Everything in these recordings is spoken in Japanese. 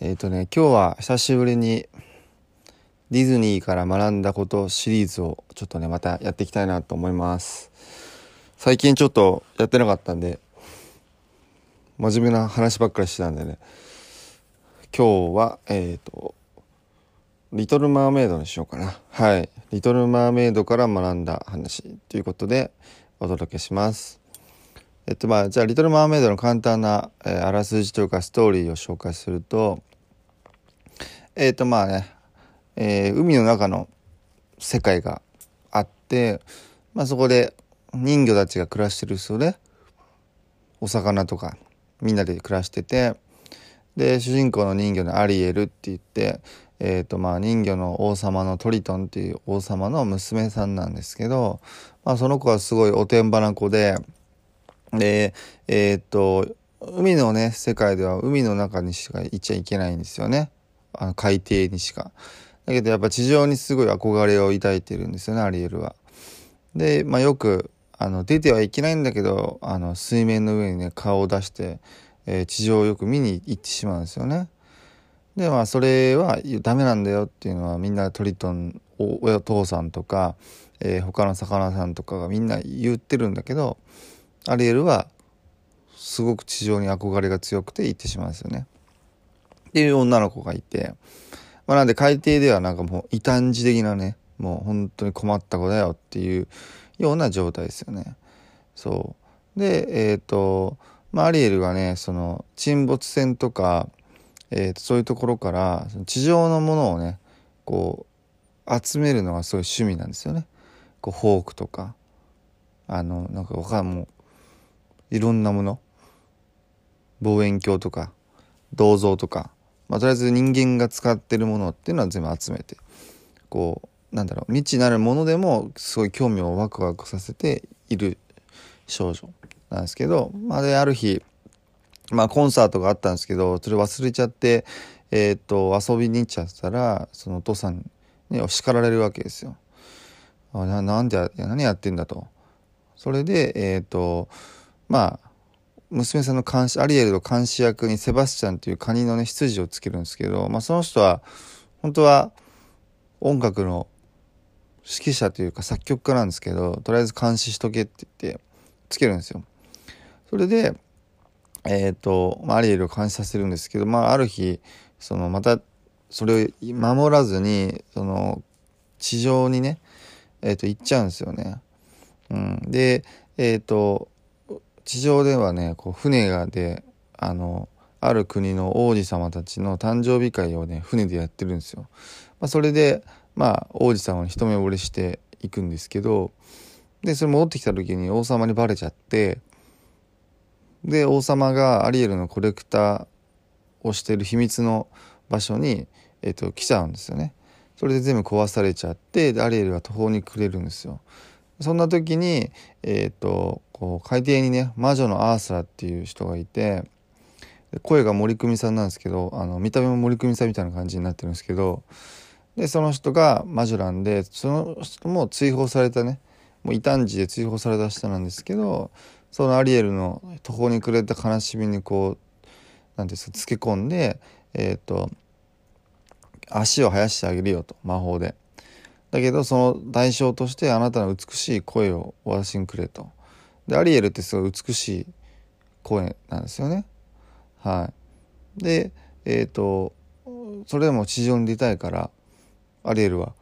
えっ、とね今日は久しぶりにディズニーから学んだことシリーズをちょっとねまたやっていきたいなと思います。最近ちょっとやってなかったんで真面目な話ばっかりしてたんでね。今日はえっ、とリトル・マーメイドにしようかな。はい。リトル・マーメイドから学んだ話ということでお届けします。えっとまあじゃあ「リトル・マーメイド」の簡単な、えーあらすじというかストーリーを紹介するとえっとまあね、えー海の中の世界があって、まあ、そこで人魚たちが暮らしてるそうでお魚とかみんなで暮らしててで主人公の人魚のアリエルって言って、えーとまあ、人魚の王様のトリトンっていう王様の娘さんなんですけど、まあ、その子はすごいおてんばな子で。でえーっと海のね世界では海の中にしかいちゃいけないんですよねあの海底にしか。だけどやっぱ地上にすごい憧れを抱いてるんですよねアリエルは。で、まあ、よくあの出てはいけないんだけどあの水面の上にね顔を出して、えー地上をよく見に行ってしまうんですよね。でまあそれはダメなんだよっていうのはみんなトリトンおお父さんとか、えー他の魚さんとかがみんな言ってるんだけどアリエルはすごく地上に憧れが強くて行ってしまうんですよね。っていう女の子がいて、まあ、なんで海底ではなんかもう異端児的なねもう本当に困った子だよっていうような状態ですよね。そうでえっ、と、まあ、アリエルがねその沈没船とか、えーとそういうところから地上のものをねこう集めるのがすごい趣味なんですよね。こうフォークとかあのなんかわかんもういろんなもの望遠鏡とか銅像とか、まあ、とりあえず人間が使ってるものっていうのは全部集めてこうなんだろう未知なるものでもすごい興味をワクワクさせている少女なんですけど、まあ、である日、まあ、コンサートがあったんですけどそれ忘れちゃって、えー、と遊びに行っちゃったらそのお父さんに叱られるわけですよ。あななんで何やってんだと。それでえっ、とまあ娘さんの監視アリエルの監視役にセバスチャンというカニのね執事をつけるんですけど、まあ、その人は本当は音楽の指揮者というか作曲家なんですけどとりあえず監視しとけって言ってつけるんですよ。それでえっ、と、まあ、アリエルを監視させるんですけど、まあ、ある日そのまたそれを守らずにその地上にね、えー、と行っちゃうんですよね。うん、でえっ、と地上ではねこう船がであのある国の王子様たちの誕生日会をね船でやってるんですよ。まあ、それでまあ王子様に一目惚れしていくんですけどでそれ戻ってきた時に王様にバレちゃってで王様がアリエルのコレクターをしてる秘密の場所に、えー、と来ちゃうんですよね。それで全部壊されちゃってアリエルは途方に暮れるんですよ。そんな時に、えー、とこう海底にね魔女のアーサーっていう人がいて声が森久美さんなんですけどあの見た目も森久美さんみたいな感じになってるんですけどでその人が魔女なんでその人も追放されたねもう異端児で追放された人なんですけどそのアリエルの途方に暮れた悲しみにこうなんていうんですかつけ込んでえっ、と足を生やしてあげるよと魔法で。だけどその代償としてあなたの美しい声を私にくれと。でアリエルってすごい美しい声なんですよね。はい。でえっ、とそれでも地上に出たいからアリエルは、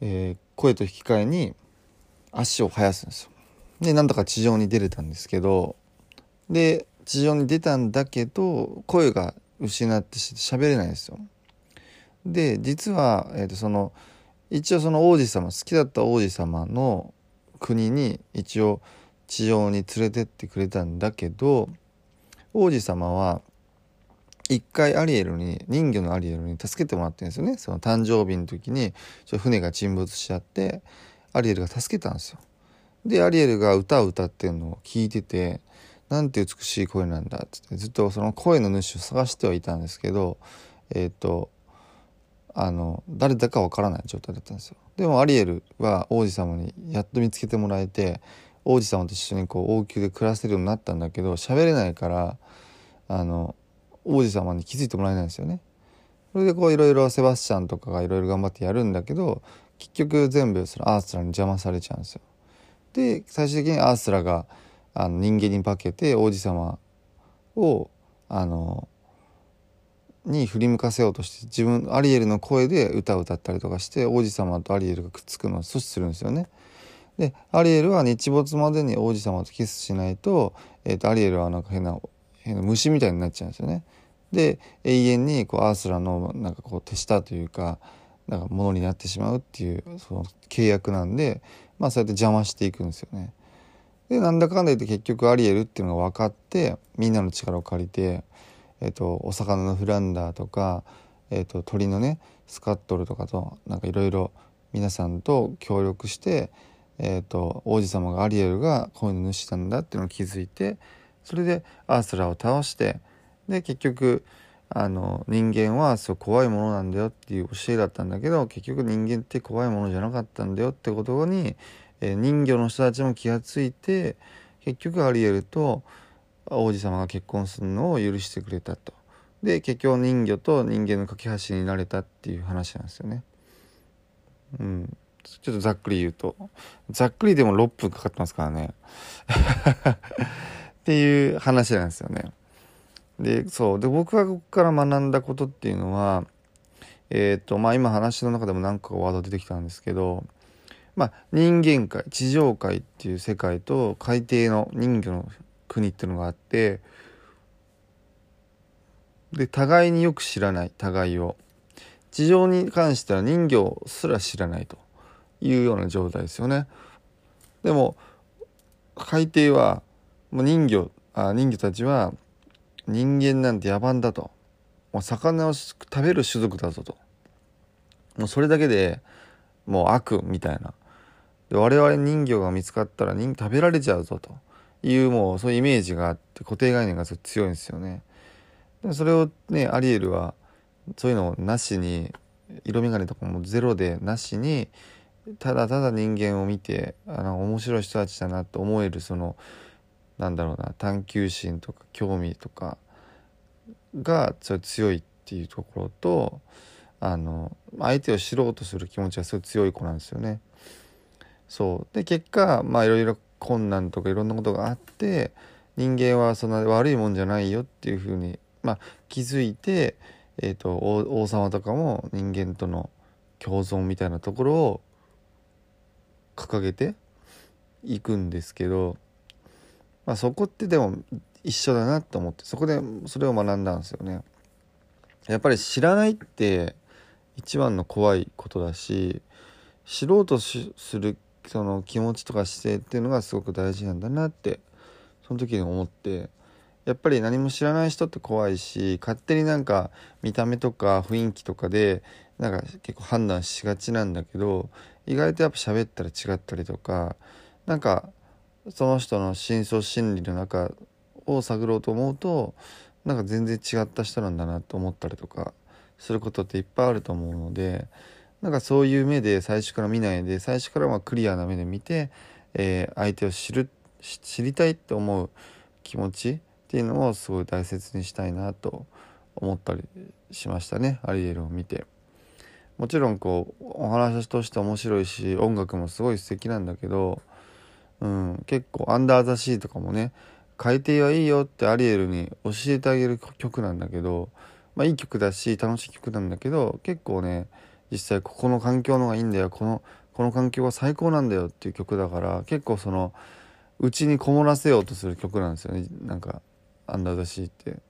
えー声と引き換えに足を生やすんですよ。でなんとか地上に出れたんですけどで地上に出たんだけど声が失ってし喋れないですよ。で実は、えー、とその一応その王子様好きだった王子様の国に一応地上に連れてってくれたんだけど王子様は一回アリエルに人魚のアリエルに助けてもらってるんですよねその誕生日の時に船が沈没しちゃってアリエルが助けたんですよ。でアリエルが歌を歌ってるのを聞いててなんて美しい声なんだっつってずっとその声の主を探してはいたんですけどえっ、ー、とあの誰だかわからない状態だったんですよ。でもアリエルは王子様にやっと見つけてもらえて王子様と一緒にこう王宮で暮らせるようになったんだけど喋れないからあの王子様に気づいてもらえないんですよね。それでこういろいろセバスチャンとかがいろいろ頑張ってやるんだけど結局全部そのアースラに邪魔されちゃうんですよ。で最終的にアースラがあの人間に化けて王子様をあのに振り向かせようとして自分アリエルの声で歌を歌ったりとかして王子様とアリエルがくっつくのを阻止するんですよね。でアリエルは日没までに王子様とキスしないと,、えーと、アリエルはなんか変な変な虫みたいになっちゃうんですよね。で永遠にこうアースラのなんかこう手下というかなんかものになってしまうっていうその契約なんでまあそうやって邪魔していくんですよね。でなんだかんだ言って結局アリエルっていうのが分かってみんなの力を借りてえーと、お魚のフランダーとか、えーと、鳥のねスカットルとかとなんかいろいろ皆さんと協力して、えーと、王子様がアリエルが声の主なんだっていうのを気づいてそれでアースラを倒してで結局あの人間はそう怖いものなんだよっていう教えだったんだけど結局人間って怖いものじゃなかったんだよってことに、え、人魚の人たちも気が付いて結局アリエルと王子様が結婚するのを許してくれたと。で結局人魚と人間の架け橋になれたっていう話なんですよね。うん。ちょっとざっくり言うと。ざっくりでも6分かかってますからね。っていう話なんですよね。で、そう。で、僕がここから学んだことっていうのは、えっ、ー、と、まあ今話の中でも何個かワード出てきたんですけど、まあ人間界、地上界っていう世界と海底の人魚の国っていうのがあってで互いによく知らない互いを。地上に関しては人魚すら知らないというような状態ですよね。でも海底はもう人魚あ人魚たちは人間なんて野蛮だと。もう魚を食べる種族だぞと。もうそれだけでもう悪みたいな。で我々人魚が見つかったら人食べられちゃうぞというもうそういうイメージがあって固定概念が強いんですよね。でそれをねアリエルはそういうのをなしに色眼鏡とかもゼロでなしにただただ人間を見てあの面白い人たちだなと思えるそのなんだろうな探求心とか興味とかが強いっていうところとあの相手を知ろうとする気持ちがすごい強い子なんですよね。そうで結果まあいろいろ困難とかいろんなことがあって人間はそんな悪いもんじゃないよっていうふうに、まあ、気づいて、えーと、王様とかも人間との共存みたいなところを掲げていくんですけど、まあ、そこってでも一緒だなと思ってそこでそれを学んだんですよね。やっぱり知らないって一番の怖いことだし知ろうとするその気持ちとか姿勢っていうのがすごく大事なんだなってその時に思ってやっぱり何も知らない人って怖いし勝手になんか見た目とか雰囲気とかでなんか結構判断しがちなんだけど意外とやっぱ喋ったら違ったりとかなんかその人の深層心理の中を探ろうと思うとなんか全然違った人なんだなと思ったりとかすることっていっぱいあると思うのでなんかそういう目で最初から見ないで最初からまクリアな目で見て、えー、相手を知る知りたいって思う気持ちっていうのをすごい大切にしたいなと思ったりしましたねアリエルを見て。もちろんこうお話として面白いし音楽もすごい素敵なんだけど、うん、結構「アンダー・ザ・シー」とかもね海底はいいよってアリエルに教えてあげる曲なんだけど、まあ、いい曲だし楽しい曲なんだけど結構ね実際ここの環境の方がいいんだよ。このこの環境は最高なんだよ。っていう曲だから結構その内にこもらせようとする曲なんですよね。なんか「アンダー・ザ・シー」って。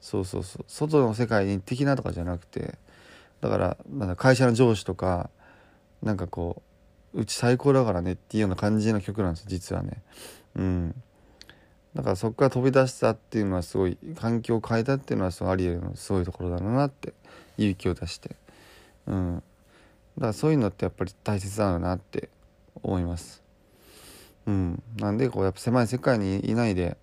そうそうそう。外の世界に的なとかじゃなくて。だからなんだ会社の上司とかなんかこうち最高だからね。っていうような感じの曲なんです実はね。うん。だからそこから飛び出したっていうのはすごい環境を変えたっていうのはそのアリエルのすごいところだなって勇気を出して。うん。だからそういうのってやっぱり大切なのなって思います。うん。なんでこうやっぱ狭い世界にいないで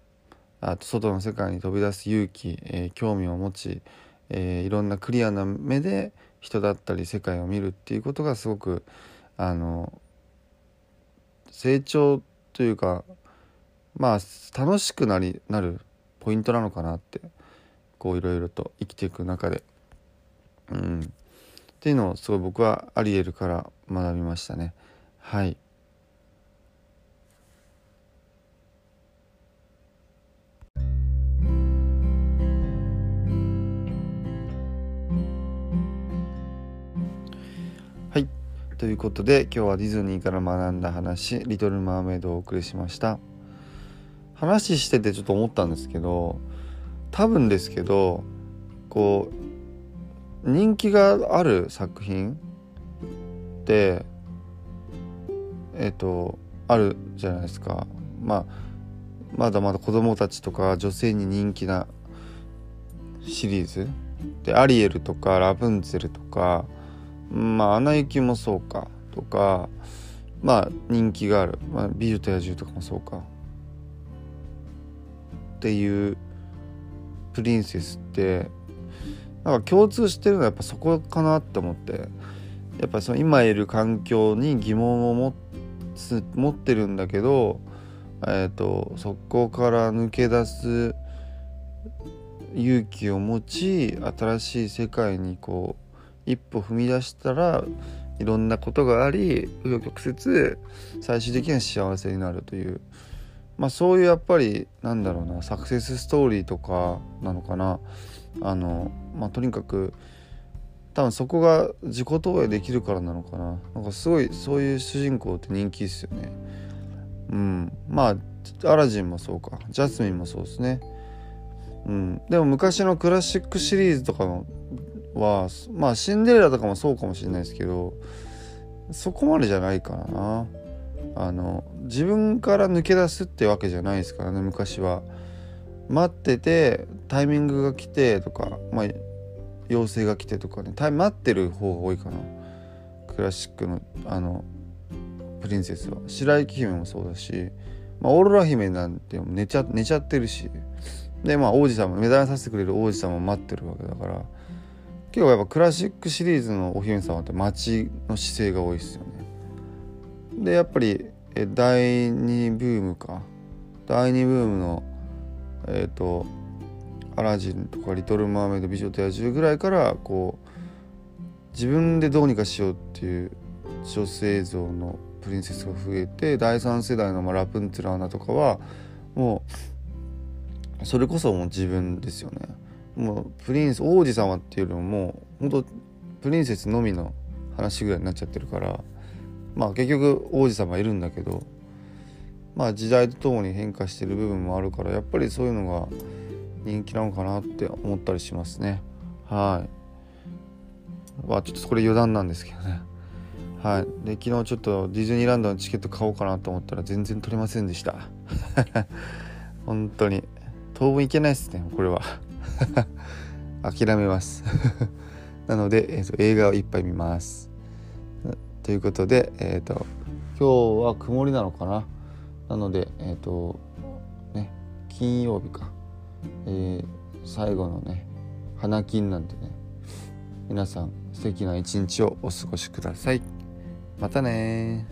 あと外の世界に飛び出す勇気、えー、興味を持ち、えー、いろんなクリアな目で人だったり世界を見るっていうことがすごくあの成長というかまあ楽しくなりなるポイントなのかなってこういろいろと生きていく中で。うん。っていうのをすごい僕はアリエルから学びましたね。はい。はい。ということで今日はディズニーから学んだ話「リトル・マーメイド」をお送りしました。話しててちょっと思ったんですけど多分ですけどこう人気がある作品ってえっ、とあるじゃないですか。まあまだまだ子供たちとか女性に人気なシリーズでアリエルとかラプンツェルとかまあ「アナ雪」もそうかとかまあ人気がある「まあ、美女と野獣」とかもそうか。っていうプリンセスってなんか共通してるのはやっぱそこかなって思ってやっぱその今いる環境に疑問を持つ持ってるんだけど、えーと、そこから抜け出す勇気を持ち新しい世界にこう一歩踏み出したらいろんなことがあり紆余曲折最終的には幸せになるという。まあそういうやっぱりなんだろうなサクセスストーリーとかなのかな。あのまあとにかく多分そこが自己投影できるからなのかな。なんかすごいそういう主人公って人気ですよね。うん。まあアラジンもそうか。ジャスミンもそうですね。うん。でも昔のクラシックシリーズとかはまあシンデレラとかもそうかもしれないですけどそこまでじゃないからな。あの自分から抜け出すってわけじゃないですからね昔は。待っててタイミングが来てとかまあ妖精が来てとかね。待ってる方が多いかな。クラシックのあのプリンセスは。白雪姫もそうだし、まあ、オーロラ姫なんて寝ちゃ寝ちゃってるし。でまあ王子様目覚めさせてくれる王子様も待ってるわけだから。結構やっぱクラシックシリーズのお姫様って待ちの姿勢が多いですよね。でやっぱりえ第2ブームか。第2ブームのえっ、ー、とアラジンとかリトル・マーメイド美女と野獣ぐらいからこう自分でどうにかしようっていう女性像のプリンセスが増えて第3世代のまラプンツェルアナとかはもうそれこそもう自分ですよね。もうプリンス王子様っていうよりももう本当プリンセスのみの話ぐらいになっちゃってるからまあ結局王子様いるんだけどまあ時代とともに変化してる部分もあるからやっぱりそういうのが人気なのかなって思ったりしますね。はい。まあちょっとこれ余談なんですけどね。はい。で昨日ちょっとディズニーランドのチケット買おうかなと思ったら全然取れませんでした。本当に。当分いけないですねこれは。諦めます。なので、えーと映画をいっぱい見ます。ということで、えーと、今日は曇りなのかな。なので、えっ、ー、とね、金曜日か、えー、最後のね花金なんでね皆さん素敵な一日をお過ごしください。またね